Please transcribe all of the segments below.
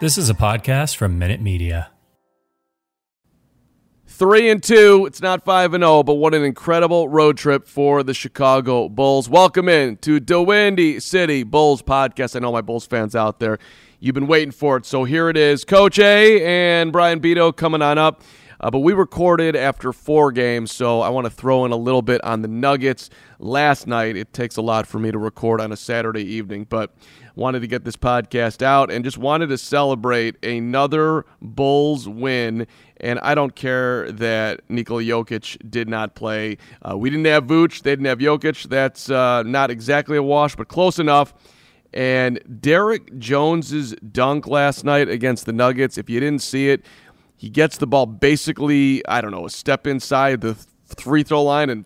This is a podcast from Minute Media. Three and two. It's not five and zero, but what an incredible road trip for the Chicago Bulls. Welcome in to the Windy City Bulls podcast. I know my Bulls fans out there. You've been waiting for it, so here it is. Coach A and Brian Beto coming on up. Uh, but we recorded after four games, so I want to throw in a little bit on the Nuggets last night. It takes a lot for me to record on a Saturday evening, but wanted to get this podcast out and just wanted to celebrate another Bulls win. And I don't care that Nikola Jokic did not play. Uh, we didn't have Vooch, they didn't have Jokic. That's uh, not exactly a wash, but close enough. And Derrick Jones's dunk last night against the Nuggets, if you didn't see it, he gets the ball basically, I don't know, a step inside the free throw line. And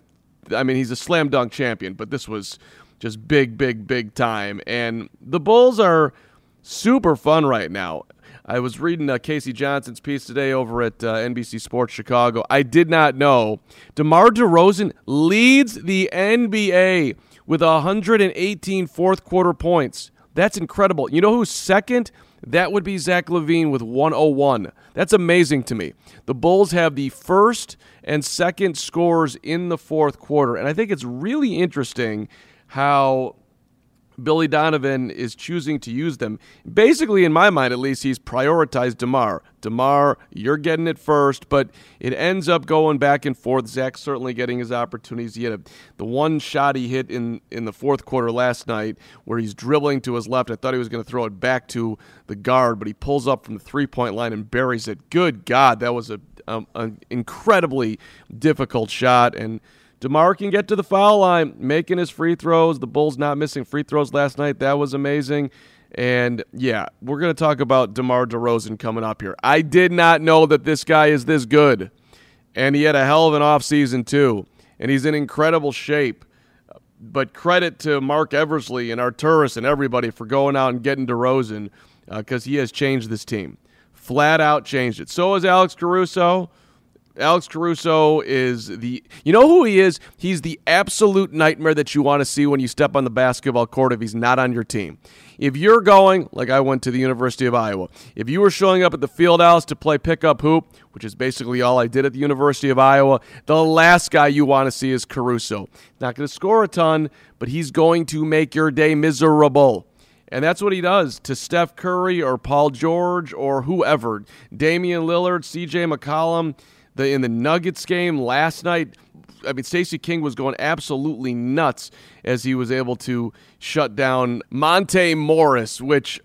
I mean, he's a slam dunk champion, but this was just big, big, big time. And the Bulls are super fun right now. I was reading uh, K.C. Johnson's piece today over at uh, NBC Sports Chicago. I did not know DeMar DeRozan leads the NBA with 118 fourth quarter points. That's incredible. You know who's second? That would be Zach LaVine with 101. That's amazing to me. The Bulls have the first and second scores in the fourth quarter, and I think it's really interesting how Billy Donovan is choosing to use them. Basically, in my mind at least, he's prioritized DeMar. DeMar, you're getting it first, but it ends up going back and forth. Zach certainly getting his opportunities. He had a, the one shot he hit in, in the fourth quarter last night where he's dribbling to his left. I thought he was going to throw it back to the guard, but he pulls up from the three point line and buries it. Good God, that was a, um, an incredibly difficult shot. And DeMar can get to the foul line, making his free throws. The Bulls not missing free throws last night. That was amazing. And yeah, we're going to talk about DeMar DeRozan coming up here. I did not know that this guy is this good. And he had a hell of an offseason, too. And he's in incredible shape. But credit to Marc Eversley and Arturas and everybody for going out and getting DeRozan because uh, he has changed this team. Flat out changed it. So has Alex Caruso. Alex Caruso is the you know who he is? He's the absolute nightmare that you want to see when you step on the basketball court if he's not on your team. If you're going, like I went to the University of Iowa, if you were showing up at the field house to play pickup hoop, which is basically all I did at the University of Iowa, the last guy you want to see is Caruso. Not going to score a ton, but he's going to make your day miserable. And that's what he does to Steph Curry or Paul George or whoever. Damian Lillard, CJ McCollum the in the Nuggets game last night. I mean, Stacey King was going absolutely nuts as he was able to shut down Monte Morris, which,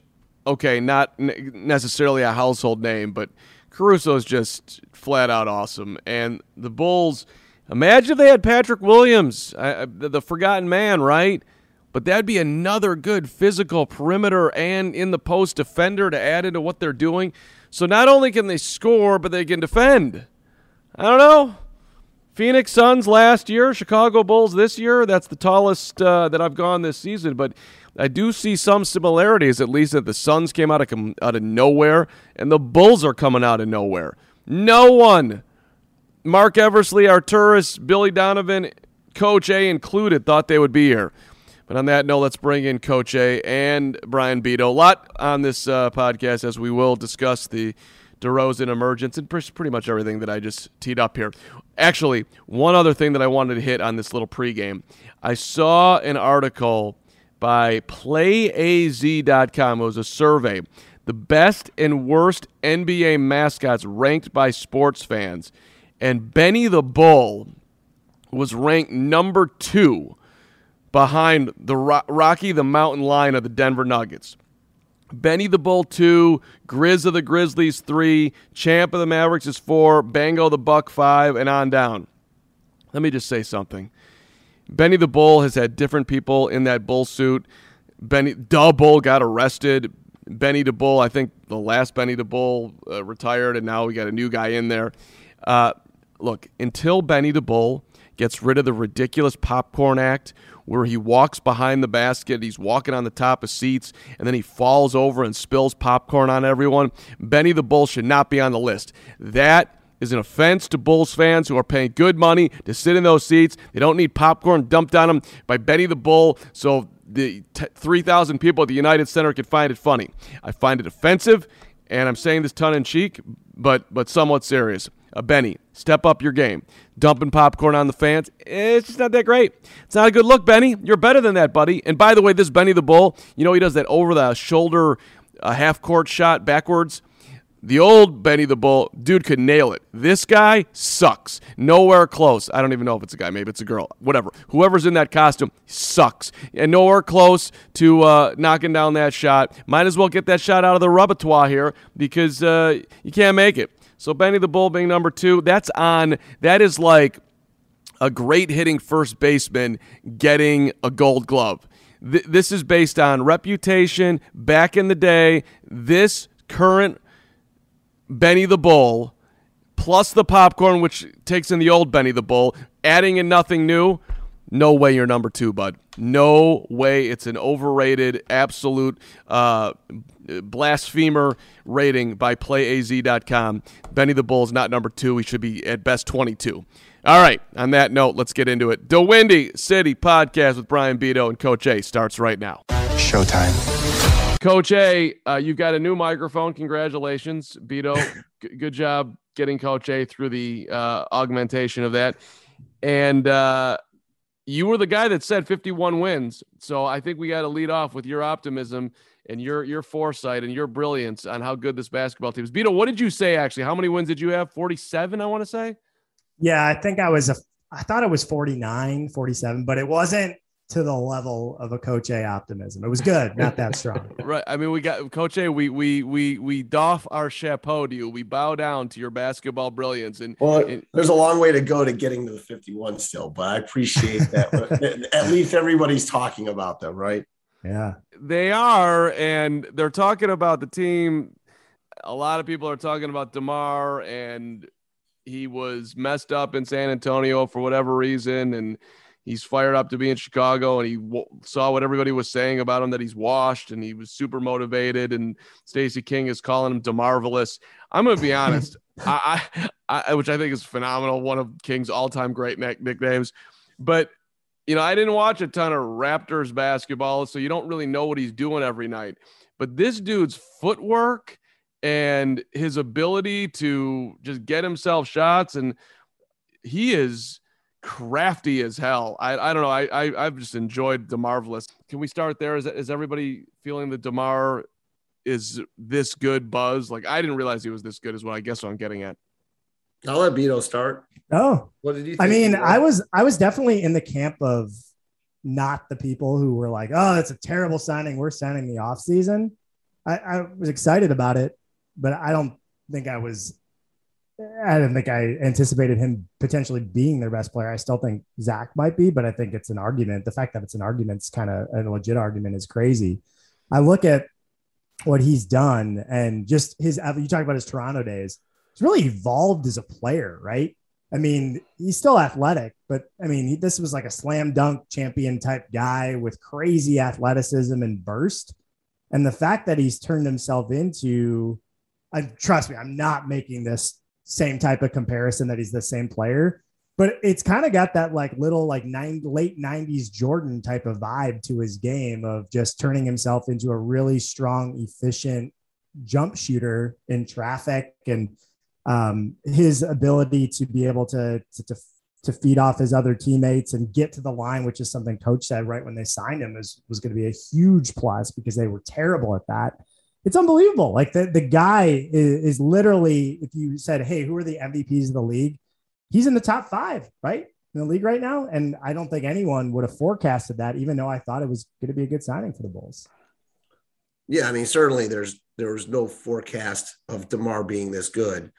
okay, not necessarily a household name, but Caruso is just flat out awesome. And the Bulls, imagine if they had Patrick Williams, the forgotten man, right? But that'd be another good physical perimeter and in the post defender to add into what they're doing. So not only can they score, but they can defend. I don't know. Phoenix Suns last year, Chicago Bulls this year. That's the tallest uh, that I've gone this season. But I do see some similarities, at least that the Suns came out of out of nowhere, and the Bulls are coming out of nowhere. No one, Marc Eversley, Arturas, Billy Donovan, Coach A included, thought they would be here. But on that note, let's bring in Coach A and Brian Beto. A lot on this uh, podcast as we will discuss the DeRozan emergence and pretty much everything that I just teed up here. Actually, one other thing that I wanted to hit on this little pregame. I saw an article by PlayAZ.com. It was a survey. The best and worst NBA mascots ranked by sports fans. And Benny the Bull was ranked number two behind the Rocky the Mountain Lion of the Denver Nuggets. Benny the Bull two, Grizz of the Grizzlies three, Champ of the Mavericks is four, Bango the Buck five, and on down. Let me just say something. Benny the Bull has had different people in that bull suit. Benny the Bull got arrested. Benny the Bull, I think the last Benny the Bull uh, retired, and now we got a new guy in there. Uh, look, until Benny the Bull gets rid of the ridiculous popcorn act where he walks behind the basket, he's walking on the top of seats, and then he falls over and spills popcorn on everyone. Benny the Bull should not be on the list. That is an offense to Bulls fans who are paying good money to sit in those seats. They don't need popcorn dumped on them by Benny the Bull, so the t- 3,000 people at the United Center could find it funny. I find it offensive, and I'm saying this tongue in cheek, but but somewhat serious. Benny, step up your game. Dumping popcorn on the fans, it's just not that great. It's not a good look, Benny. You're better than that, buddy. And by the way, this Benny the Bull, you know, he does that over the shoulder uh, half court shot backwards. The old Benny the Bull, dude could nail it. This guy sucks. Nowhere close. I don't even know if it's a guy. Maybe it's a girl. Whatever. Whoever's in that costume sucks. And nowhere close to uh, knocking down that shot. Might as well get that shot out of the repertoire here because uh, you can't make it. So Benny the Bull being number two, that's on. That is like a great hitting first baseman getting a gold glove. Th- this is based on reputation back in the day. This current Benny the Bull plus the popcorn, which takes in the old Benny the Bull, adding in nothing new. No way you're number two, bud. No way. It's an overrated, absolute uh, blasphemer rating by PlayAZ.com. Benny the Bull is not number two. He should be at best 22. All right. On that note, let's get into it. The Windy City podcast with Brian Beto and Coach A starts right now. Showtime. Coach A, uh, you've got a new microphone. Congratulations, Beto. G- good job getting Coach A through the uh, augmentation of that. And uh, you were the guy that said 51 wins. So I think we got to lead off with your optimism and your your foresight and your brilliance on how good this basketball team is. Beto, what did you say actually? How many wins did you have? 47, I want to say. Yeah, I think I was a I thought it was 49, 47, but it wasn't to the level of a Coach A optimism. It was good, not that strong. right. I mean, we got Coach A. We we we we doff our chapeau to you. We bow down to your basketball brilliance. And well, and, there's a long way to go to getting to the 51 still, but I appreciate that. At least everybody's talking about them, right? Yeah, they are, and they're talking about the team. A lot of people are talking about Demar, and he was messed up in San Antonio for whatever reason, and he's fired up to be in Chicago and he w- saw what everybody was saying about him that he's washed and he was super motivated and Stacey King is calling him DeMarvelous. I'm going to be honest, I, I, I, which I think is phenomenal, one of King's all-time great nicknames. But you know, I didn't watch a ton of Raptors basketball, so you don't really know what he's doing every night. But this dude's footwork and his ability to just get himself shots and he is crafty as hell. I, I don't know. I, I I've just enjoyed the marvelous. Can we start there? Is is everybody feeling that Demar is this good? Buzz like I didn't realize he was this good. Is what I guess what I'm getting at. I'll let Beto start. Oh, what did you? I mean, I was I was definitely in the camp of not the people who were like, "Oh, that's a terrible signing. We're signing the off season." I, I was excited about it, but I don't think I was I didn't think I anticipated him potentially being their best player. I still think Zach might be, but I think it's an argument. The fact that it's an argument is kind of a legit argument is crazy. I look at what he's done and just his, you talk about his Toronto days. He's really evolved as a player, right? I mean, he's still athletic, but I mean, he, this was like a slam dunk champion type guy with crazy athleticism and burst. And the fact that he's turned himself into, I trust me, I'm not making this same type of comparison that he's the same player, but it's kind of got that like little like nine late 90s Jordan type of vibe to his game of just turning himself into a really strong, efficient jump shooter in traffic and um, his ability to be able to, to, to to feed off his other teammates and get to the line, which is something coach said right when they signed him is was going to be a huge plus because they were terrible at that. It's unbelievable. Like the, the guy is, is literally, if you said, Hey, who are the MVPs of the league? He's in the top five, right? In the league right now. And I don't think anyone would have forecasted that, even though I thought it was going to be a good signing for the Bulls. Yeah, I mean, certainly there's there was no forecast of DeMar being this good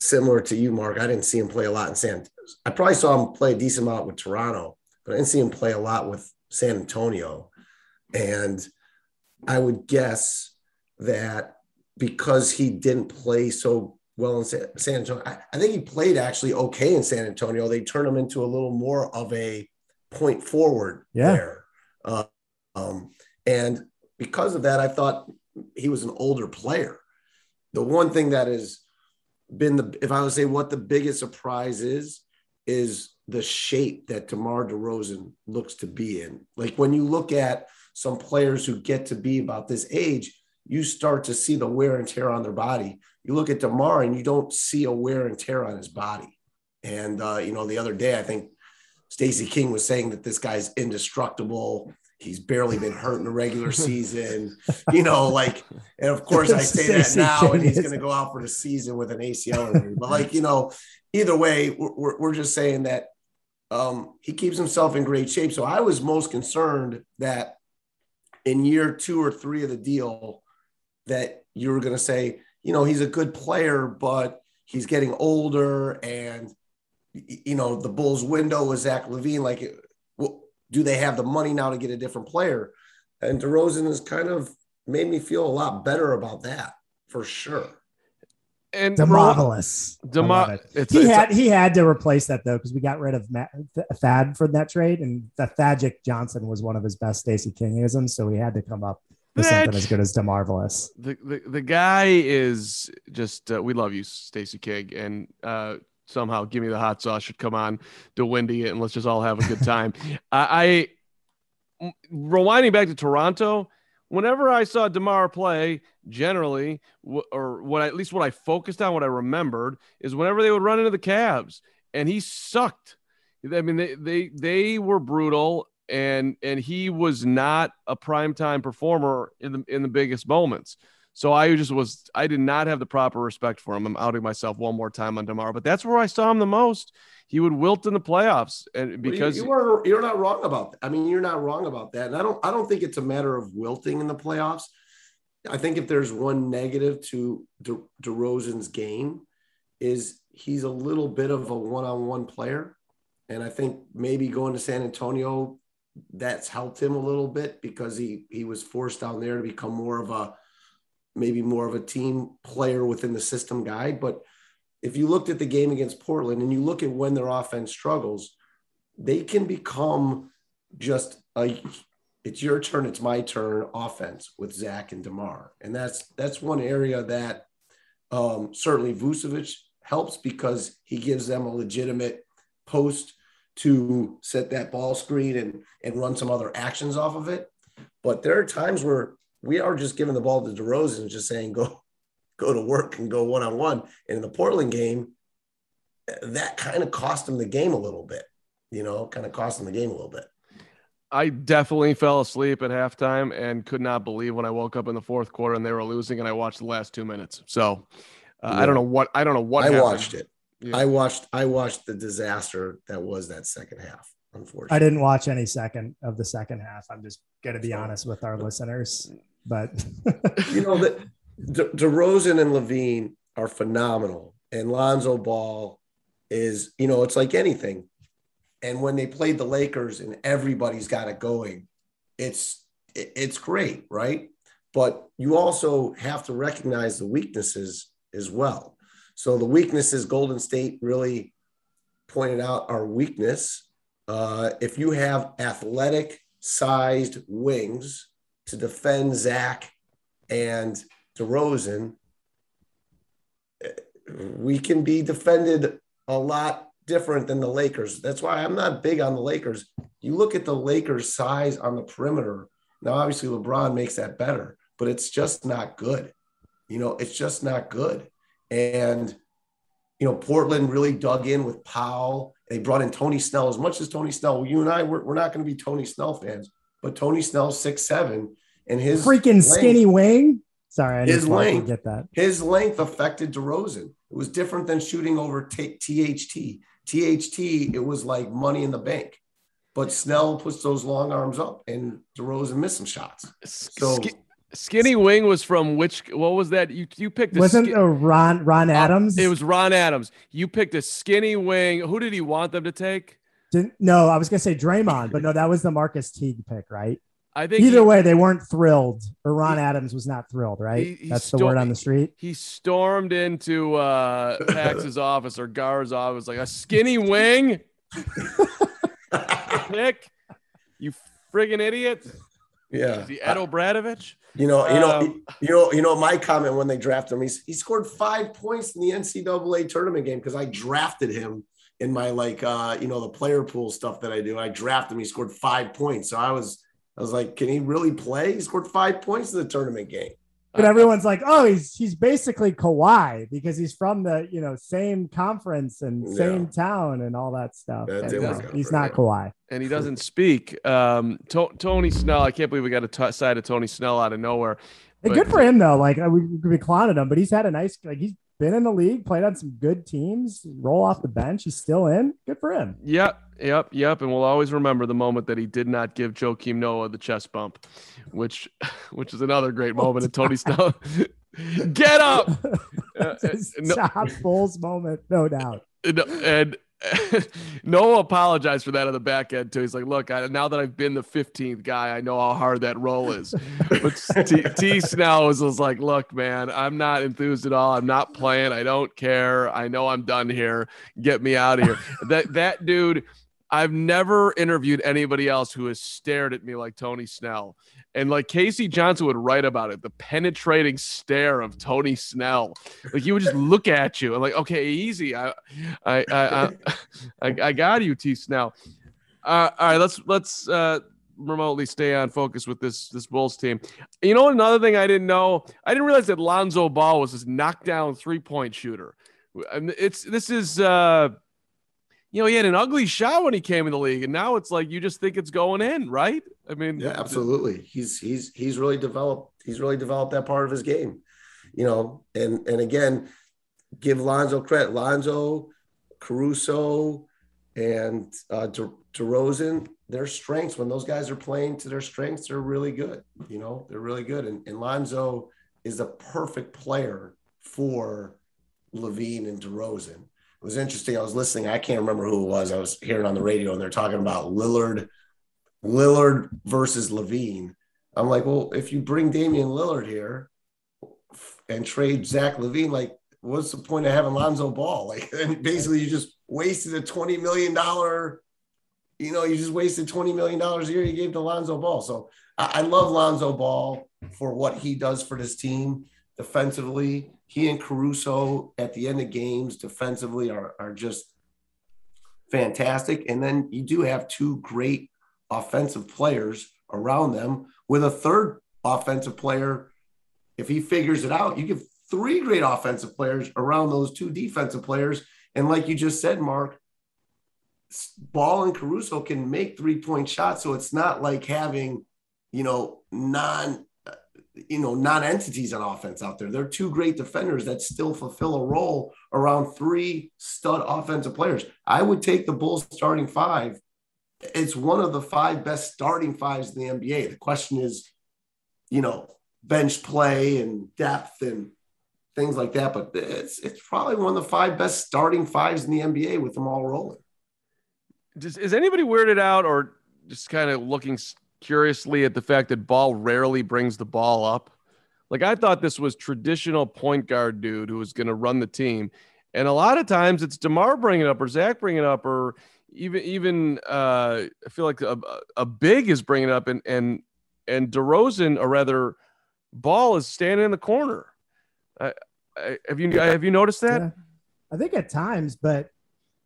similar to you, Mark, I didn't see him play a lot in San. I probably saw him play a decent amount with Toronto, but I didn't see him play a lot with San Antonio. And I would guess that because he didn't play so well in San, San Antonio, I, I, think he played actually okay in San Antonio. They turned him into a little more of a point forward yeah. there. Uh, um, and because of that, I thought he was an older player. The one thing that has been the if I would say what the biggest surprise is, is the shape that DeMar DeRozan looks to be in. Like when you look at some players who get to be about this age, you start to see the wear and tear on their body. You look at DeMar and you don't see a wear and tear on his body. And uh, you know, the other day I think Stacey King was saying that this guy's indestructible. He's barely been hurt in the regular season, you know, like, and of course I say that now, and he's going to go out for the season with an ACL injury. But like, you know, either way, we're, we're just saying that um, he keeps himself in great shape. So I was most concerned that in year two or three of the deal, that you were going to say, you know, he's a good player, but he's getting older, and you know, the Bulls' window was Zach LaVine. Like, do they have the money now to get a different player? And DeRozan has kind of made me feel a lot better about that for sure. And marvelous. Demo- it's, he it's, had he had to replace that though because we got rid of Matt, Thad for that trade, and the Thagic Johnson was one of his best Stacey Kingisms, so he had to come up something as good as DeMarvelous. The, the the guy is just uh, we love you, Stacey King, and uh, somehow give me the hot sauce should come on to Wendy and let's just all have a good time. I, I rewinding back to Toronto, whenever I saw DeMar play, generally, or what at least what I focused on, what I remembered is whenever they would run into the Cavs, and he sucked. I mean, they they they were brutal, and and he was not a primetime performer in the in the biggest moments. So I just was, I did not have the proper respect for him. I'm outing myself one more time on tomorrow, but that's where I saw him the most. He would wilt in the playoffs, and because well, you, you are, you're not wrong about that. I mean, you're not wrong about that. And I don't, I don't think it's a matter of wilting in the playoffs. I think if there's one negative to De, DeRozan's game, is he's a little bit of a one-on-one player, and I think maybe going to San Antonio that's helped him a little bit because he he was forced down there to become more of a maybe more of a team player within the system guy. But if you looked at the game against Portland and you look at when their offense struggles, they can become just a it's your turn, it's my turn offense with Zach and DeMar. And that's that's one area that um, certainly Vucevic helps because he gives them a legitimate post to set that ball screen and and run some other actions off of it. But there are times where we are just giving the ball to DeRozan and just saying go go to work and go one on one. And in the Portland game, that kind of cost him the game a little bit. You know, kind of cost him the game a little bit. I definitely fell asleep at halftime and could not believe when I woke up in the fourth quarter and they were losing and I watched the last two minutes. So uh, yeah. I don't know what I don't know what I happened. watched it. Yeah. I watched I watched the disaster that was that second half. Unfortunately, I didn't watch any second of the second half. I'm just gonna be honest with our listeners but you know that De- DeRozan and LaVine are phenomenal, and Lonzo Ball is you know it's like anything. And when they played the Lakers and everybody's got it going, it's it's great, right? But you also have to recognize the weaknesses as well. So the weaknesses Golden State really pointed out our weakness. Uh, if you have athletic sized wings to defend Zach and DeRozan, we can be defended a lot different than the Lakers. That's why I'm not big on the Lakers. You look at the Lakers' size on the perimeter. Now, obviously, LeBron makes that better, but it's just not good. You know, it's just not good. And, you know, Portland really dug in with Powell. They brought in Tony Snell. As much as Tony Snell, you and I, we're, we're not going to be Tony Snell fans, but Tony Snell, six seven, and his freaking length, skinny wing. Sorry, I his length get that. His length affected DeRozan. It was different than shooting over t- THT. THT, it was like money in the bank. But Snell puts those long arms up, and DeRozan missed some shots. So Sk- Skinny Wing was from which? What was that? You you picked? A Wasn't ski- uh, Ron Ron Adams? Uh, it was Ron Adams. You picked a Skinny Wing. Who did he want them to take? Didn't, no, I was gonna say Draymond, but no, that was the Marcus Teague pick, right? I think Either he, way, they weren't thrilled, or Ron He- Adams was not thrilled, right? he- he That's the word on the street. he stormed into uh Pax's office or Gar's office like a Skinny Wing pick. You friggin' idiot! Yeah, Is he Ed Obradovich? You know, you know, Um, you know, you know. My comment when they drafted him, he's, he scored five points in the NCAA tournament game because I drafted him in my like, uh, you know, the player pool stuff that I do. I drafted him. He scored five points, so I was, I was like, can he really play? He scored five points in the tournament game. But everyone's like, oh, he's he's basically Kawhi because he's from the you know same conference and same Yeah. town and all that stuff. That And didn't no, work out he's not him. Kawhi. and he doesn't speak. Um, To- Tony Snell. I can't believe we got a t- side of Tony Snell out of nowhere. But- good for him though. Like uh, we we could be clowning him, but he's had a nice like he's been in the league, played on some good teams. Roll off the bench, he's still in. Good for him. Yep, yep, yep. And we'll always remember the moment that he did not give Joakim Noah the chest bump, which, which is another great moment in Tony Snell. Get up! Uh, His no- top Bulls moment, no doubt. and, and Noah apologized for that on the back end too. He's like, "Look, I, now that I've been the 15th guy, I know how hard that role is." But T, T Snell was, was like, "Look, man, I'm not enthused at all. I'm not playing. I don't care. I know I'm done here. Get me out of here." that that dude. I've never interviewed anybody else who has stared at me like Tony Snell. And like K.C. Johnson would write about it, the penetrating stare of Tony Snell. Like he would just look at you and like, okay, easy. I I I I, I, got you, T Snell. Uh, all right, let's let's uh remotely stay on focus with this this Bulls team. You know another thing I didn't know? I didn't realize that Lonzo Ball was this knockdown three-point shooter. And it's this is uh you know, he had an ugly shot when he came in the league, and now it's like you just think it's going in, right? I mean, Yeah, absolutely. He's he's he's really developed. He's really developed that part of his game. You know, and and again, give Lonzo credit. Lonzo, Caruso, and uh, De- DeRozan, their strengths when those guys are playing to their strengths, they're really good. You know, they're really good. And, and Lonzo is a perfect player for LaVine and DeRozan. Was interesting. I was listening. I can't remember who it was. I was hearing on the radio, and they're talking about Lillard, Lillard versus LaVine. I'm like, well, if you bring Damian Lillard here and trade Zach LaVine, like, what's the point of having Lonzo Ball? Like, and basically, you just wasted a twenty million dollar. You know, you just wasted twenty million dollars a year you gave to Lonzo Ball. So I, I love Lonzo Ball for what he does for this team defensively. He and Caruso at the end of games defensively are, are just fantastic. And then you do have two great offensive players around them with a third offensive player. If he figures it out, you give three great offensive players around those two defensive players. And like you just said, Mark, Ball and Caruso can make three point shots. So it's not like having, you know, non you know, non-entities on offense out there. They're two great defenders that still fulfill a role around three stud offensive players. I would take the Bulls starting five. It's one of the five best starting fives in the NBA. The question is, you know, bench play and depth and things like that. But it's it's probably one of the five best starting fives in the NBA with them all rolling. Does, is anybody weirded out or just kind of looking curiously at the fact that Ball rarely brings the ball up? Like I thought this was traditional point guard dude who was going to run the team, And a lot of times it's DeMar bringing it up or Zach bringing it up or even even uh, I feel like a, a big is bringing it up and and and DeRozan or rather Ball is standing in the corner. Uh, have you have you noticed that? Yeah. I think at times, but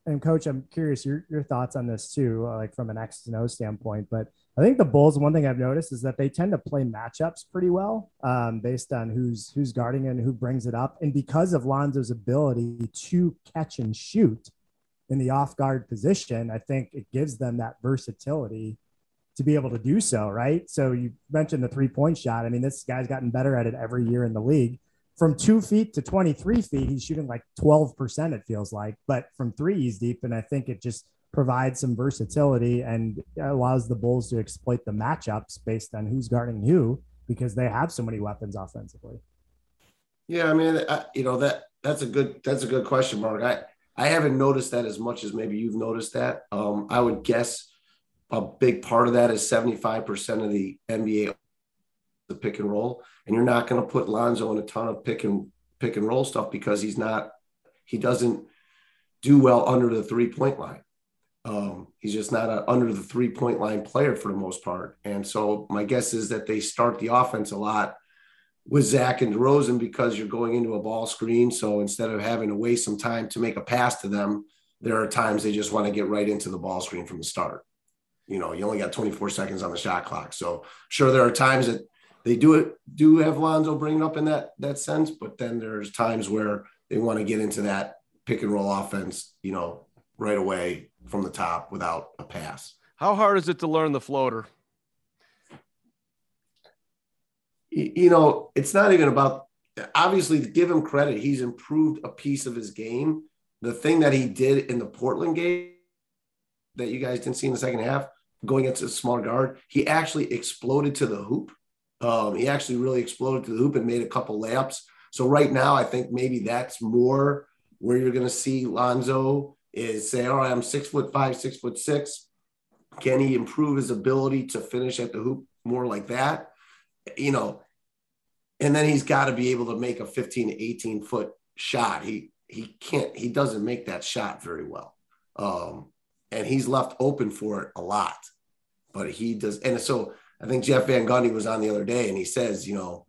and coach, I'm curious your your thoughts on this too, like from an X and O standpoint. But I think the Bulls, one thing I've noticed is that they tend to play matchups pretty well, um, based on who's who's guarding and who brings it up, and because of Lonzo's ability to catch and shoot in the off guard position, I think it gives them that versatility to be able to do so. Right. So you mentioned the three point shot. I mean, this guy's gotten better at it every year in the league from two feet to 23 feet, he's shooting like 12%, it feels like. But from three, he's deep. And I think it just provides some versatility and allows the Bulls to exploit the matchups based on who's guarding who because they have so many weapons offensively. Yeah, I mean, I, you know that that's a good that's a good question, Mark. I I haven't noticed that as much as maybe you've noticed that. Um, I would guess a big part of that is 75% of the NBA the pick and roll, and you're not going to put Lonzo in a ton of pick and pick and roll stuff because he's not he doesn't do well under the three point line. Um, he's just not a under the three point line player for the most part, and so my guess is that they start the offense a lot with Zach and DeRozan because you're going into a ball screen. So instead of having to waste some time to make a pass to them, there are times they just want to get right into the ball screen from the start. You know, you only got 24 seconds on the shot clock. So sure, there are times that they do it do have Lonzo bring up in that that sense, but then there's times where they want to get into that pick and roll offense, you know, right away from the top without a pass. How hard is it to learn the floater? You know, it's not even about obviously give him credit. He's improved a piece of his game. The thing that he did in the Portland game that you guys didn't see in the second half, going against a small guard, he actually exploded to the hoop um, he actually really exploded to the hoop and made a couple layups. So right now, I think maybe that's more where you're going to see Lonzo is say, all right, I'm six foot five, six foot six. Can he improve his ability to finish at the hoop more like that? You know, and then he's got to be able to make a 15 to 18 foot shot. He he can't, he doesn't make that shot very well. Um, and he's left open for it a lot. But he does, and so I think Jeff Van Gundy was on the other day and he says, you know,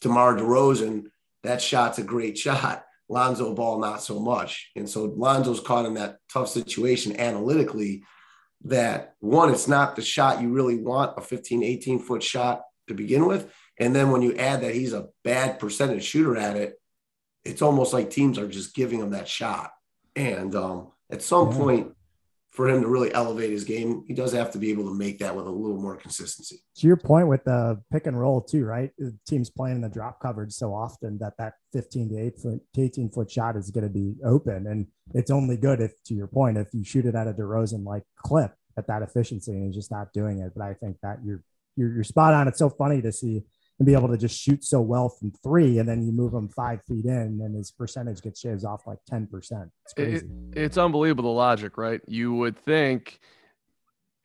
DeMar DeRozan, that shot's a great shot. Lonzo Ball, not so much. And so Lonzo's caught in that tough situation analytically that one, it's not the shot you really want, a 15, 18 foot shot to begin with. And then when you add that he's a bad percentage shooter at it, it's almost like teams are just giving him that shot. And um, at some yeah. point, for him to really elevate his game, he does have to be able to make that with a little more consistency. To your point with the pick and roll too, right? The team's playing in the drop coverage so often that that 15 to 8 foot, 18 foot shot is going to be open. And it's only good if, to your point, if you shoot it at a DeRozan like clip at that efficiency and he's just not doing it. But I think that you're, you're, you're spot on. It's so funny to see and be able to just shoot so well from three, and then you move him five feet in, and his percentage gets shaved off like ten percent. It's, it, it's unbelievable the logic, right? You would think,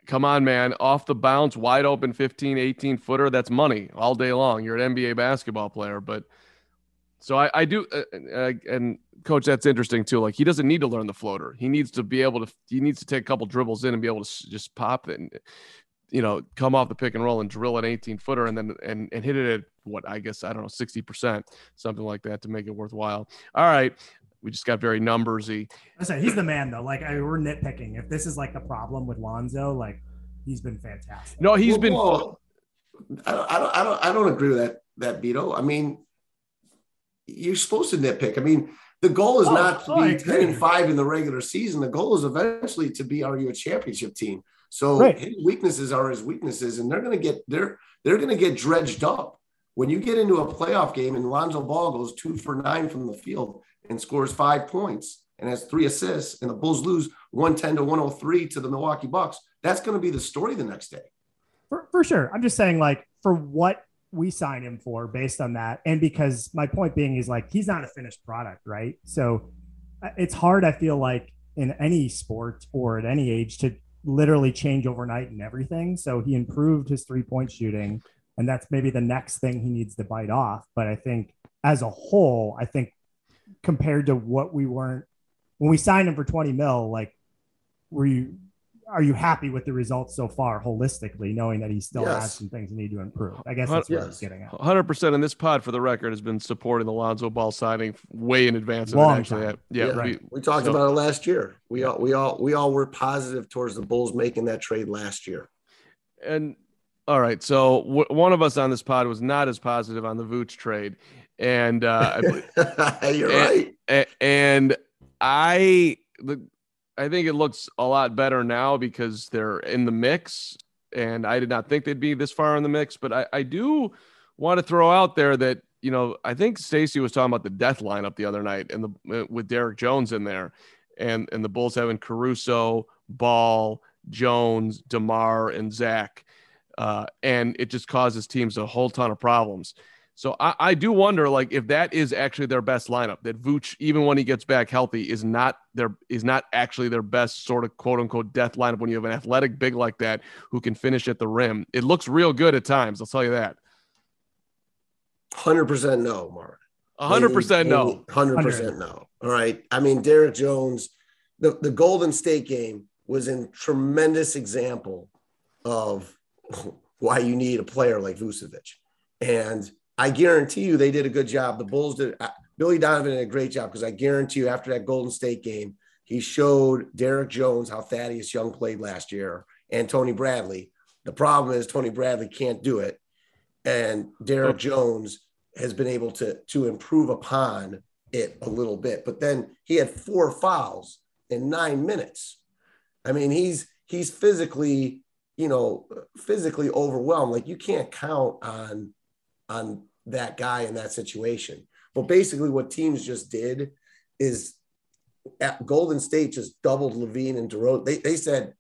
come on, man, off the bounce, wide open 15, 18 footer, that's money all day long. You're an NBA basketball player, but so I, I do, uh, uh, and coach, that's interesting too. Like he doesn't need to learn the floater. He needs to be able to. He needs to take a couple dribbles in and be able to just pop it. And you know, come off the pick and roll and drill an 18 footer and then and, and hit it at what I guess I don't know 60%, something like that to make it worthwhile. All right. We just got very numbersy. I say he's the man though. Like I, we're nitpicking. If this is like the problem with Lonzo, like he's been fantastic. No, he's well, been. Well, I don't, I don't, I don't, I don't agree with that. That Beto. I mean, you're supposed to nitpick. I mean, the goal is oh, not to oh, be 10 and 5 in the regular season. The goal is eventually to be are you a championship team? So right. his weaknesses are his weaknesses, and they're going to get they're they're going to get dredged up when you get into a playoff game and Lonzo Ball goes two for nine from the field and scores five points and has three assists, and the Bulls lose one ten to 103 to the Milwaukee Bucks. That's going to be the story the next day. For, for sure, I'm just saying like for what we sign him for based on that, and because my point being is like he's not a finished product, right? So uh, it's hard. I feel like in any sport or at any age to literally change overnight and everything. So he improved his three point shooting, and that's maybe the next thing he needs to bite off. But I think as a whole, I think compared to what we weren't when we signed him for 20 mil, like were you are you happy with the results so far holistically, knowing that he still Yes. has some things he need to improve? I guess that's what I was getting at. 100% in this pod for the record has been supporting the Lonzo Ball signing way in advance of Long it actually. time. Yeah, Yeah, we, We talked so- about it last year. We all we all we all were positive towards the Bulls making that trade last year. and all right, so w- one of us on this pod was not as positive on the Vooch trade, and uh, I believe, You're And- right. a- and I the I think it looks a lot better now because they're in the mix, and I did not think they'd be this far in the mix, but I, I do want to throw out there that you know I think Stacey was talking about the death lineup the other night and the with Derrick Jones in there, and and the Bulls having Caruso, Ball, Jones, Demar, and Zach, uh, and it just causes teams a whole ton of problems. So I, I do wonder, like, if that is actually their best lineup, that Vooch, even when he gets back healthy, is not their is not actually their best sort of quote unquote death lineup. When you have an athletic big like that who can finish at the rim, it looks real good at times. I'll tell you that. Hundred percent no, Mark. hundred percent no. Hundred percent no. All right. I mean, Derrick Jones, the, the Golden State game was a tremendous example of why you need a player like Vucevic. And I guarantee you they did a good job. The Bulls did uh, Billy Donovan did a great job because I guarantee you after that Golden State game, he showed Derrick Jones how Thaddeus Young played last year and Tony Bradley. The problem is Tony Bradley can't do it. And Derrick Jones has been able to to improve upon it a little bit. But then he had four fouls in nine minutes. I mean, he's he's physically, you know, physically overwhelmed. Like you can't count on on that guy in that situation. But basically, what teams just did is at Golden State just doubled LaVine and DeRozan. They they said,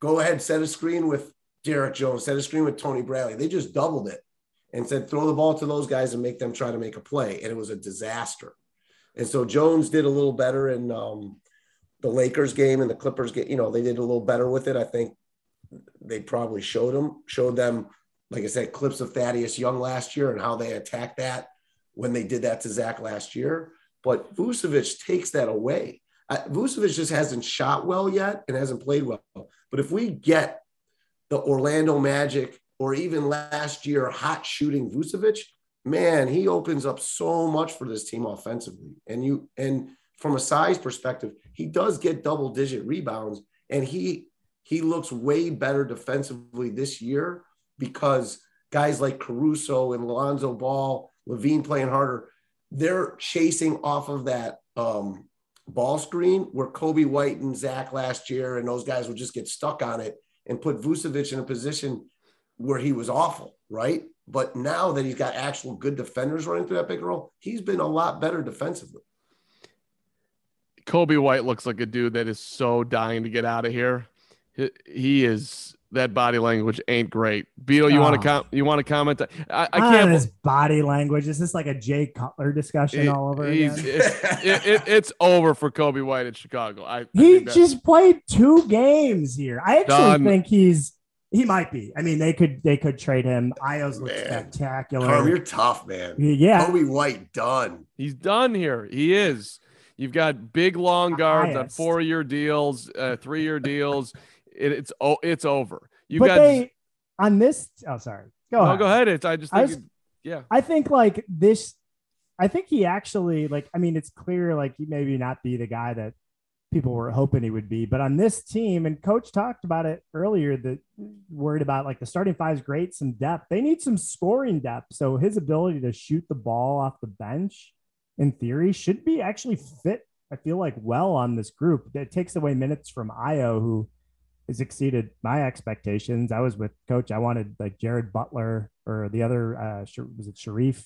go ahead, set a screen with Derrick Jones, set a screen with Tony Bradley. They just doubled it and said, throw the ball to those guys and make them try to make a play. And it was a disaster. And so Jones did a little better in um, the Lakers game and the Clippers game. You know, they did a little better with it. I think they probably showed them, showed them, like I said, clips of Thaddeus Young last year and how they attacked that when they did that to Zach last year. But Vucevic takes that away. Uh, Vucevic just hasn't shot well yet and hasn't played well. But if we get the Orlando Magic or even last year hot shooting Vucevic, man, he opens up so much for this team offensively. And you and from a size perspective, he does get double digit rebounds and he he looks way better defensively this year because guys like Caruso and Lonzo Ball, LaVine playing harder, they're chasing off of that um, ball screen where Coby White and Zach last year and those guys would just get stuck on it and put Vucevic in a position where he was awful, right? But now that he's got actual good defenders running through that and roll, he's been a lot better defensively. Coby White looks like a dude that is so dying to get out of here. He, he is that body language ain't great. Beto, you want to Oh. com- you want to comment? I, I I can't. his body language. Is this like a Jay Cutler discussion all over again? it's, it, it- it's over for Coby White in Chicago. I, I He think that- just played two games here. I actually Done. think he's he might be. I mean, they could they could trade him. Ios looks spectacular. Carm, you're tough, man. yeah, Coby White done. He's done here. He is. You've got big long guards on four year deals, uh, three year deals. It, it's oh, it's over. You but got. they on this. Oh, sorry. Go no, ahead. go ahead. It's I just I think. was- it- yeah. I think like this. I think he actually like. I mean, it's clear like he maybe not be the guy that people were hoping he would be, but on this team, and Coach talked about it earlier. That worried about like the starting five is great, some depth. They need some scoring depth. So his ability to shoot the ball off the bench, in theory, should be actually fit. I feel like well on this group. That takes away minutes from Ayo, who has exceeded my expectations. I was with Coach. I wanted like Jared Butler or the other uh, was it Sharife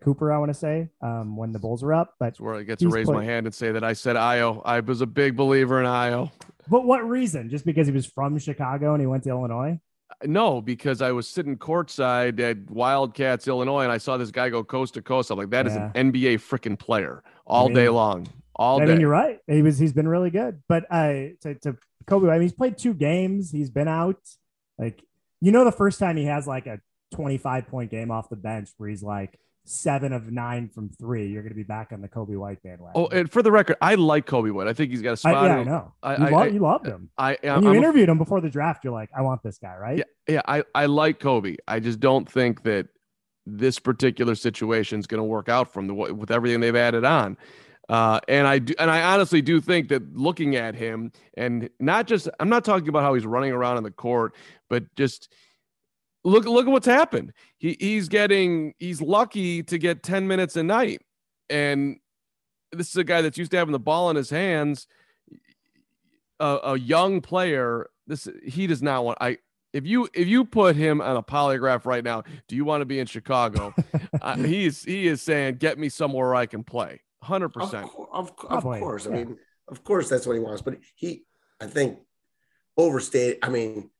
Cooper? I want to say um, when the Bulls were up, but That's where I get to raise put- my hand and say that I said Ayo. I was a big believer in Ayo. but what reason? Just because he was from Chicago and he went to Illinois? No, because I was sitting courtside at Wildcats, Illinois, and I saw this guy go coast to coast. I'm like, that is Yeah. an NBA freaking player all mean- day long, all I day. mean, you're right. He was he's been really good, but I to, to Coby. I mean, he's played two games. He's been out. Like you know, the first time he has like a 25 point game off the bench where he's like seven of nine from three, you're going to be back on the Coby White bandwagon. Oh, and for the record, I like Coby White. I think he's got a spot. yeah, I know. I- you, I- lo- I- you loved him. I, I When you I'm a- interviewed him before the draft, you're like, I want this guy, right? Yeah, yeah, I, I like Coby. I just don't think that this particular situation is going to work out from the with everything they've added on. Uh, and I do, and I honestly do think that looking at him and not just I'm not talking about how he's running around in the court, but just look look at what's happened. He he's getting he's lucky to get 10 minutes a night. And this is a guy that's used to having the ball in his hands. A, a young player. This he does not want. I if you if you put him on a polygraph right now, do you want to be in Chicago? uh, he is he is saying, get me somewhere where I can play. Hundred Of, percent. cour- of, oh, of Probably, course. I mean, of course, that's what he wants. But he, I think, overstate. I mean,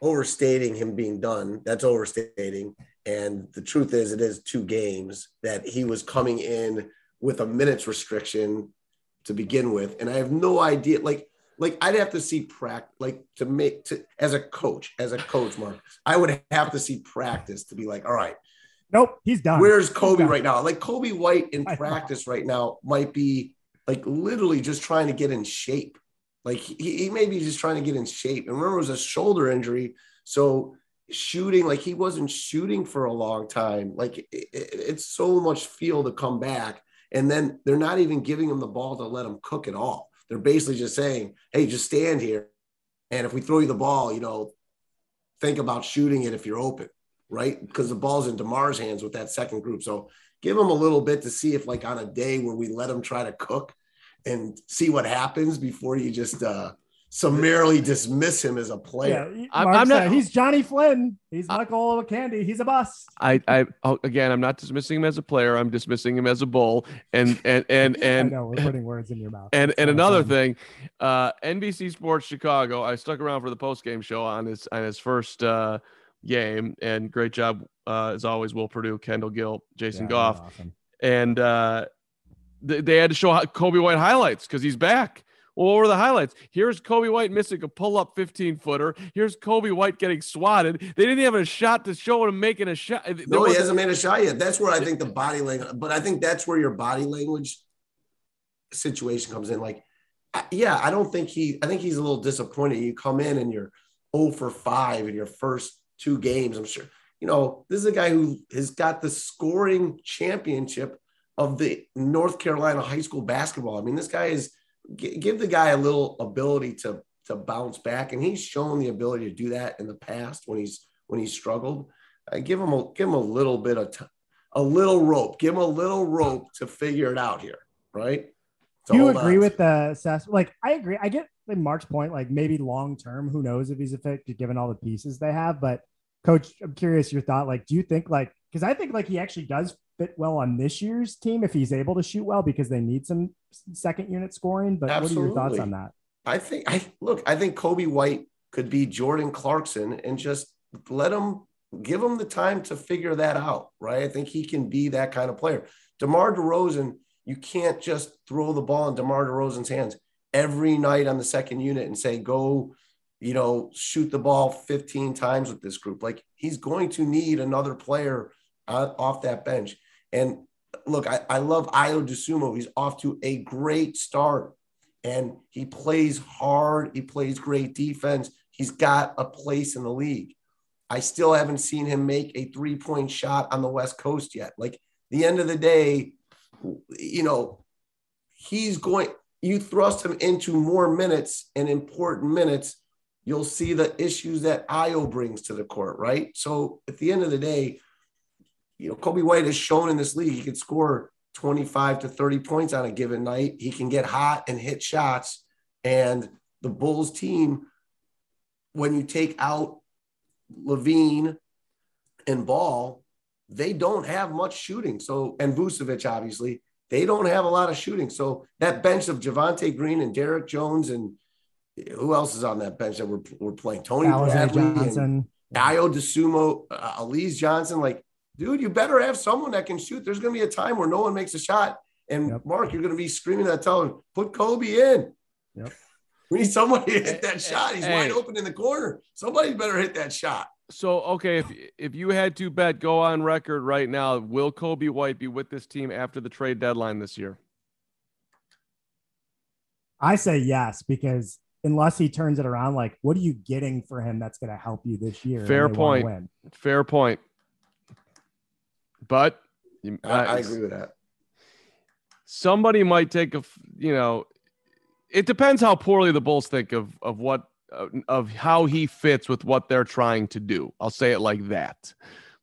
overstating him being done. That's overstating. And the truth is, it is two games that he was coming in with a minutes restriction to begin with, and I have no idea. Like, like I'd have to see practice, like to make to as a coach, as a coach, Mark. I would have to see practice to be like, all right, Nope, he's done. Where's Coby done. right now? Like Coby White in I know. practice right now might be like literally just trying to get in shape. Like he, he may be just trying to get in shape. And remember, it was a shoulder injury. So shooting, like he wasn't shooting for a long time. Like it, it- it's so much feel to come back. And then they're not even giving him the ball to let him cook at all. They're basically just saying, hey, just stand here. And if we throw you the ball, you know, think about shooting it if you're open right? Because the ball's in DeMar's hands with that second group. So give him a little bit to see if, like, on a day where we let him try to cook and see what happens before you just uh, summarily dismiss him as a player. he- I'm- I'm not- He's Jonny Flynn. He's Michael Candy. He's a bust. I, I, oh, again, I'm not dismissing him as a player. I'm dismissing him as a bull. And, and, and, I and, know we're putting words in your mouth. and, and another thing, uh, NBC Sports Chicago. I stuck around for the post game show on his on his first uh, game, and great job uh, as always. Will Perdue, Kendall Gill, Jason Yeah, Goff, awesome. and uh, they, they had to show Coby White highlights because he's back. Well, what were the highlights? Here's Coby White missing a pull up 15 footer. Here's Coby White getting swatted. They didn't even have a shot to show him making a shot. There No, he wasn't- hasn't made a shot yet. That's where I think the body language, but I think that's where your body language situation comes in. Like, yeah, I don't think he, I think he's a little disappointed. You come in and you're 0 for 5 in your first two games. I'm sure, you know, this is a guy who has got the scoring championship of the North Carolina high school basketball. I mean, this guy is, gi- give the guy a little ability to, to bounce back. And he's shown the ability to do that in the past when he's, when he's struggled. I give him a give him a little bit of t- a little rope. Give him a little rope to figure it out here, right? Do you agree with the assess? Like, I agree. I get like Mark's point. Like, maybe long term, who knows if he's a fit given all the pieces they have. But, coach, I'm curious your thought. Like, do you think like because I think like he actually does fit well on this year's team if he's able to shoot well because they need some second unit scoring. But what are your thoughts on that? I think I look. I think Coby White could be Jordan Clarkson and just let him give him the time to figure that out, right? I think he can be that kind of player. DeMar DeRozan, you can't just throw the ball in DeMar DeRozan's hands every night on the second unit and say, go, you know, shoot the ball 15 times with this group. Like he's going to need another player off that bench. And look, I, I love Ayo Dosunmu. He's off to a great start and he plays hard. He plays great defense. He's got a place in the league. I still haven't seen him make a three point shot on the West Coast yet. Like the end of the day, you know, he's going, you thrust him into more minutes and important minutes, you'll see the issues that Ayo brings to the court, right? So at the end of the day, you know, Coby White has shown in this league he can score 25 to 30 points on a given night. He can get hot and hit shots. And the Bulls team, when you take out LaVine and Ball, they don't have much shooting. So, and Vucevic, obviously, they don't have a lot of shooting. So that bench of Javonte Green and Derrick Jones and eh, who else is on that bench that we're, we're playing? Tony Alizé Bradley and Johnson. Ayo Dosunmu, uh, Alize Johnson. Like, dude, you better have someone that can shoot. There's going to be a time where no one makes a shot. And Yep. Mark, you're going to be screaming at telling, put Coby in. Yep. We need somebody to hit eh, that eh, shot. He's Hey. wide open in the corner. Somebody better hit that shot. So okay, if if you had to bet, go on record right now. Will Coby White be with this team after the trade deadline this year? I say yes because unless he turns it around, like what are you getting for him that's going to help you this year? Fair point. Fair point. But I, I agree with that. Somebody might take a, you know, it depends how poorly the Bulls think of of what of how he fits with what they're trying to do. I'll say it like that,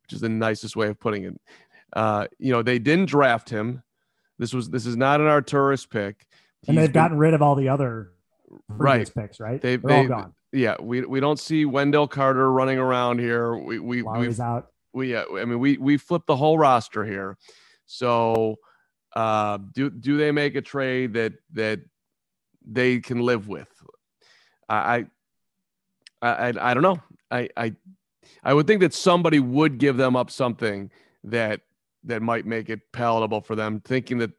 which is the nicest way of putting it. Uh, you know, they didn't draft him. This was this is not an Arturas pick. He's and they've been, gotten rid of all the other right picks, right? They've, They're all gone. Yeah, we we don't see Wendell Carter running around here. We we we out. We uh, I mean we we flipped the whole roster here. So uh, do do they make a trade that that they can live with? I I I, I don't know. I I I would think that somebody would give them up something that that might make it palatable for them, thinking that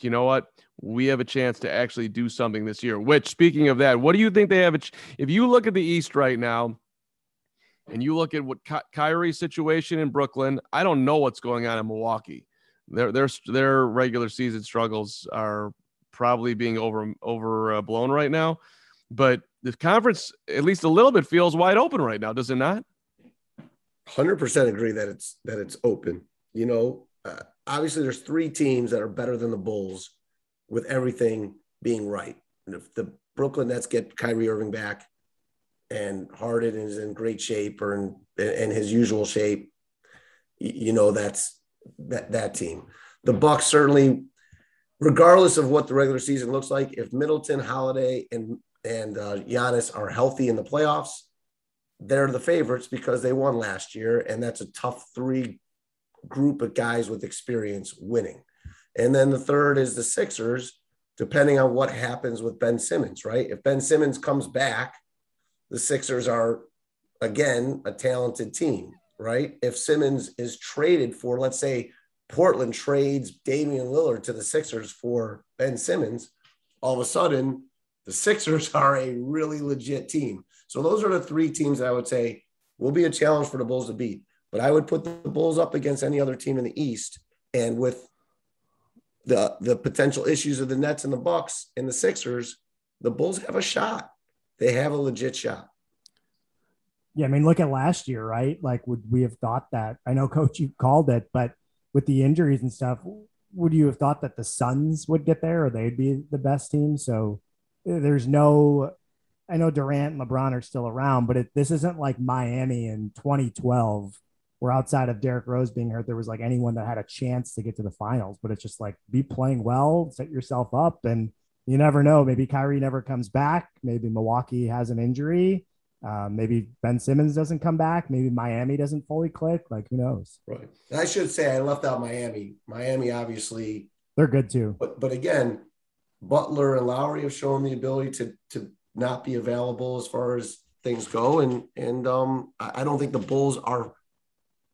you know what we have a chance to actually do something this year. Which, speaking of that, what do you think they have? Ch- if you look at the East right now, and you look at what Ky- Kyrie's situation in Brooklyn, I don't know what's going on in Milwaukee. Their their their regular season struggles are probably being over overblown right now, but the conference at least a little bit feels wide open right now, does it not? Hundred percent agree that it's that it's open. You know, uh, obviously there's three teams that are better than the Bulls with everything being right. And if the Brooklyn Nets get Kyrie Irving back and Harden is in great shape or in, in his usual shape, you know that's that that team. The Bucks certainly, regardless of what the regular season looks like, if Middleton, Holiday, and and uh, Giannis are healthy in the playoffs, they're the favorites because they won last year, and that's a tough three group of guys with experience winning. And then the third is the Sixers, depending on what happens with Ben Simmons, right? If Ben Simmons comes back, the Sixers are, again, a talented team, right? If Simmons is traded for, let's say, Portland trades Damian Lillard to the Sixers for Ben Simmons, all of a sudden, the Sixers are a really legit team. So those are the three teams that I would say will be a challenge for the Bulls to beat. But I would put the Bulls up against any other team in the East. And with the the potential issues of the Nets and the Bucks and the Sixers, the Bulls have a shot. They have a legit shot. Yeah, I mean, look at last year, right? Like, would we have thought that? I know, Coach, you called it, but with the injuries and stuff, would you have thought that the Suns would get there or they'd be the best team? So there's no. I know Durant and LeBron are still around, but it, this isn't like Miami in 2012 where outside of Derrick Rose being hurt, there was like anyone that had a chance to get to the finals. But it's just like be playing well, set yourself up, and you never know. Maybe Kyrie never comes back. Maybe Milwaukee has an injury. Um, maybe Ben Simmons doesn't come back. Maybe Miami doesn't fully click. Like who knows? Right. I should say I left out Miami. Miami obviously they're good too. But but again, Butler and Lowry have shown the ability to to not be available as far as things go, and and um, I don't think the Bulls are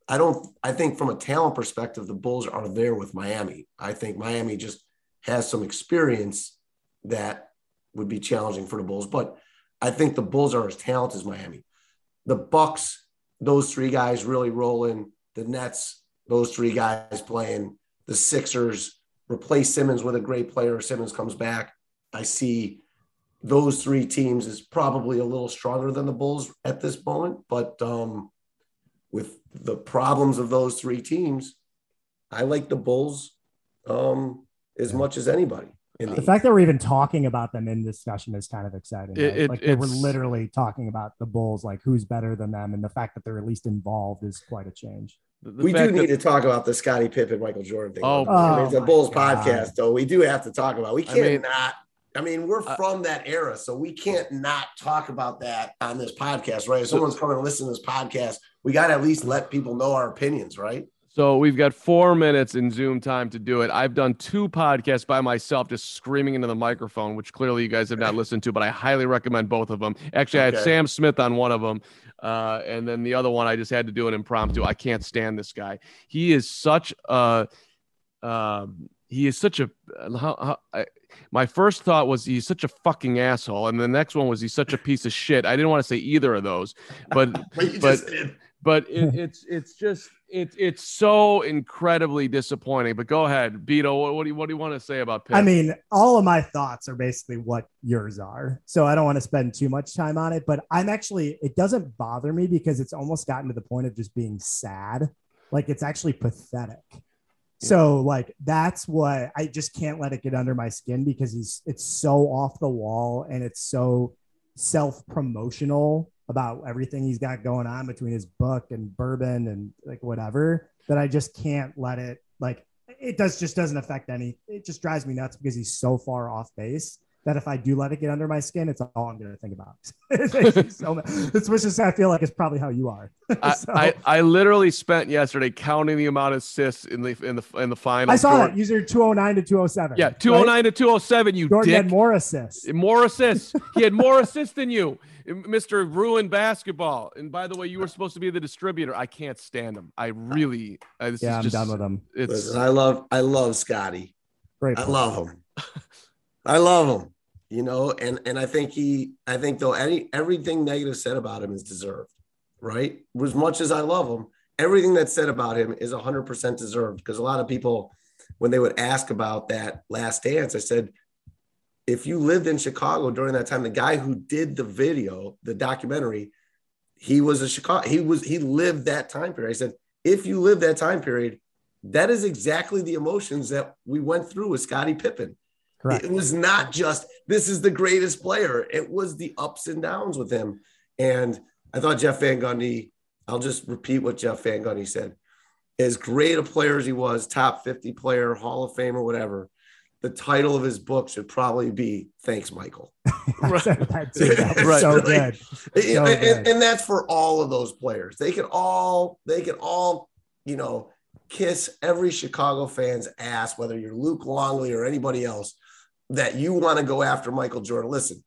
I don't. I think from a talent perspective, the Bulls are there with Miami. I think Miami just has some experience that would be challenging for the Bulls, but I think the Bulls are as talented as Miami. The Bucks, those three guys really rolling. The Nets, those three guys playing. The Sixers replace Simmons with a great player. Simmons comes back. I see those three teams is probably a little stronger than the Bulls at this moment, but um, with the problems of those three teams, I like the Bulls um, as much as anybody. The, the fact that we're even talking about them in discussion is kind of exciting. It, it, like they were literally talking about the Bulls, like who's better than them, and the fact that they're at least involved is quite a change. The, the we do need that, to talk about the Scottie Pippen, Michael Jordan thing. Oh, I mean, it's a Bulls God. podcast, though. We do have to talk about. We can't I mean, not I mean, we're from that era, so we can't not talk about that on this podcast, right? If someone's coming to listen to this podcast, we got to at least let people know our opinions, right? So we've got four minutes in Zoom time to do it. I've done two podcasts by myself, just screaming into the microphone, which clearly you guys have not listened to, but I highly recommend both of them. Actually, I had Sam Smith on one of them, uh, and then the other one I just had to do an impromptu. I can't stand this guy. He is such a. Uh, he is such a how, how, my first thought was he's such a fucking asshole, and the next one was he's such a piece of shit. I didn't want to say either of those, but but but, but it, it's it's just it's it's so incredibly disappointing. But go ahead, Beto. What, what do you what do you want to say about Pitt? I mean, all of my thoughts are basically what yours are. So I don't want to spend too much time on it, but I'm actually, it doesn't bother me because it's almost gotten to the point of just being sad. Like it's actually pathetic. So like that's what I just can't let it get under my skin because he's it's so off the wall and it's so self promotional about everything he's got going on between his book and bourbon and like whatever that I just can't let it like it does just doesn't affect any it just drives me nuts because he's so far off base that if I do let it get under my skin, it's all I'm going to think about. it's so, which is I feel like it's probably how you are. so, I, I, I literally spent yesterday counting the amount of assists in the in the in the final. I saw Jordan, that user 209 to 207. Yeah, 209 right? to 207. You Jordan dick. had more assists. More assists. he had more assists than you. Mr. Ruin Basketball. And by the way, you were supposed to be the distributor. I can't stand him. I really. Uh, yeah, I'm just, done with him. It's. Listen, I love I love Scottie. Great. I love him. I love him you know, and and I think he, I think though any everything negative said about him is deserved, right? As much as I love him, everything that's said about him is 100% deserved because a lot of people, when they would ask about that last dance, I said, if you lived in Chicago during that time, the guy who did the video, the documentary, he was a Chicago, he was, he lived that time period. I said, if you live that time period, that is exactly the emotions that we went through with Scottie Pippen. Correct. It was not just this is the greatest player. It was the ups and downs with him. And I thought Jeff Van Gundy, I'll just repeat what Jeff Van Gundy said. As great a player as he was, top 50 player, Hall of Fame, or whatever, the title of his book should probably be Thanks, Michael. right. that too. That right. so, good. So and, good. And, that's for all of those players. They can all, they can all, you know, kiss every Chicago fan's ass, whether you're Luke Longley or anybody else, that you want to go after Michael Jordan. Listen,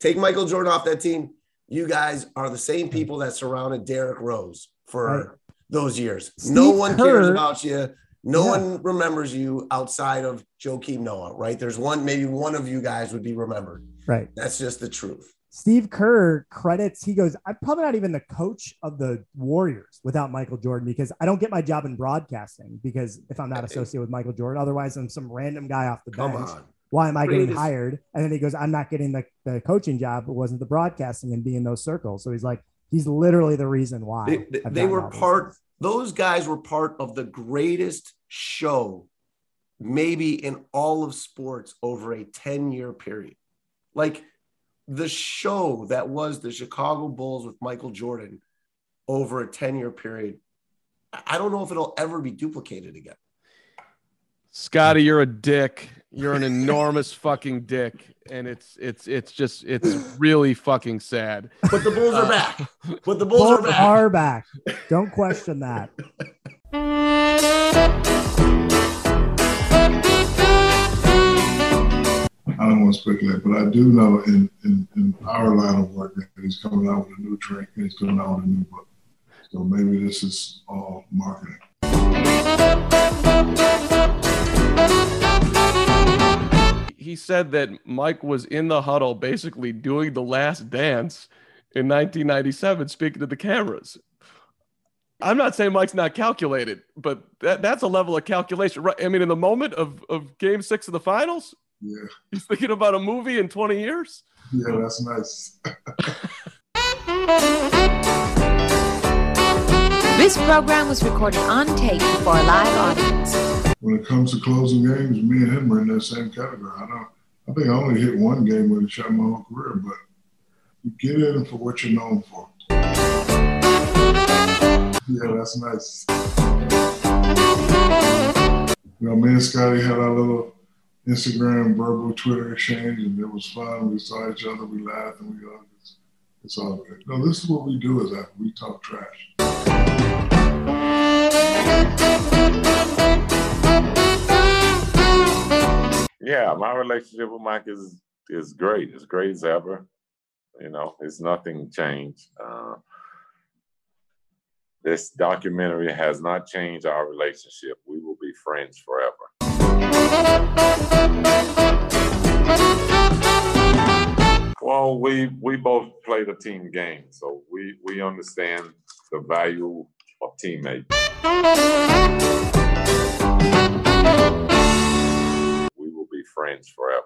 take Michael Jordan off that team. You guys are the same people that surrounded Derrick Rose for right. those years. Steve no one Kerr, cares about you. No yeah. one remembers you outside of Joakim Noah, right? There's one, maybe one of you guys would be remembered. Right. That's just the truth. Steve Kerr credits, he goes, I'm probably not even the coach of the Warriors without Michael Jordan because I don't get my job in broadcasting because if I'm not associated with Michael Jordan, otherwise I'm some random guy off the Come bench. On why am I getting hired? And then he goes, I'm not getting the, the coaching job. It wasn't the broadcasting and being in those circles. So he's like, he's literally the reason why. They, they were part, those guys were part of the greatest show, maybe in all of sports over a 10 year period. Like the show that was the Chicago Bulls with Michael Jordan over a 10 year period. I don't know if it'll ever be duplicated again. Scottie, you're a dick. You're an enormous fucking dick, and it's it's it's just it's really fucking sad. But the Bulls are uh, back. But the Bulls Bulls are back. Are back. Don't question that. Speculate, but I do know in, in, in our line of work that he's coming out with a new drink and he's coming out with a new book. So maybe this is all marketing. he said that Mike was in the huddle basically doing the last dance in 1997, speaking to the cameras. I'm not saying Mike's not calculated, but that, that's a level of calculation. Right. I mean, in the moment of, of game six of the finals, yeah. he's thinking about a movie in 20 years. Yeah, that's nice. this program was recorded on tape for a live audience when it comes to closing games, me and him are in that same category. I don't. I think I only hit one game with a shot my whole career, but you get in for what you're known for. Yeah, that's nice. You know, me and Scottie had our little Instagram, verbal, Twitter exchange, and it was fun. We saw each other, we laughed, and we hugged. It's, it's all good. No, this is what we do is that we talk trash. Yeah, my relationship with Mike is is great. It's great as ever. You know, it's nothing changed. Uh, this documentary has not changed our relationship. We will be friends forever. Well, we we both play the team game, so we we understand the value of teammates. We will be friends forever.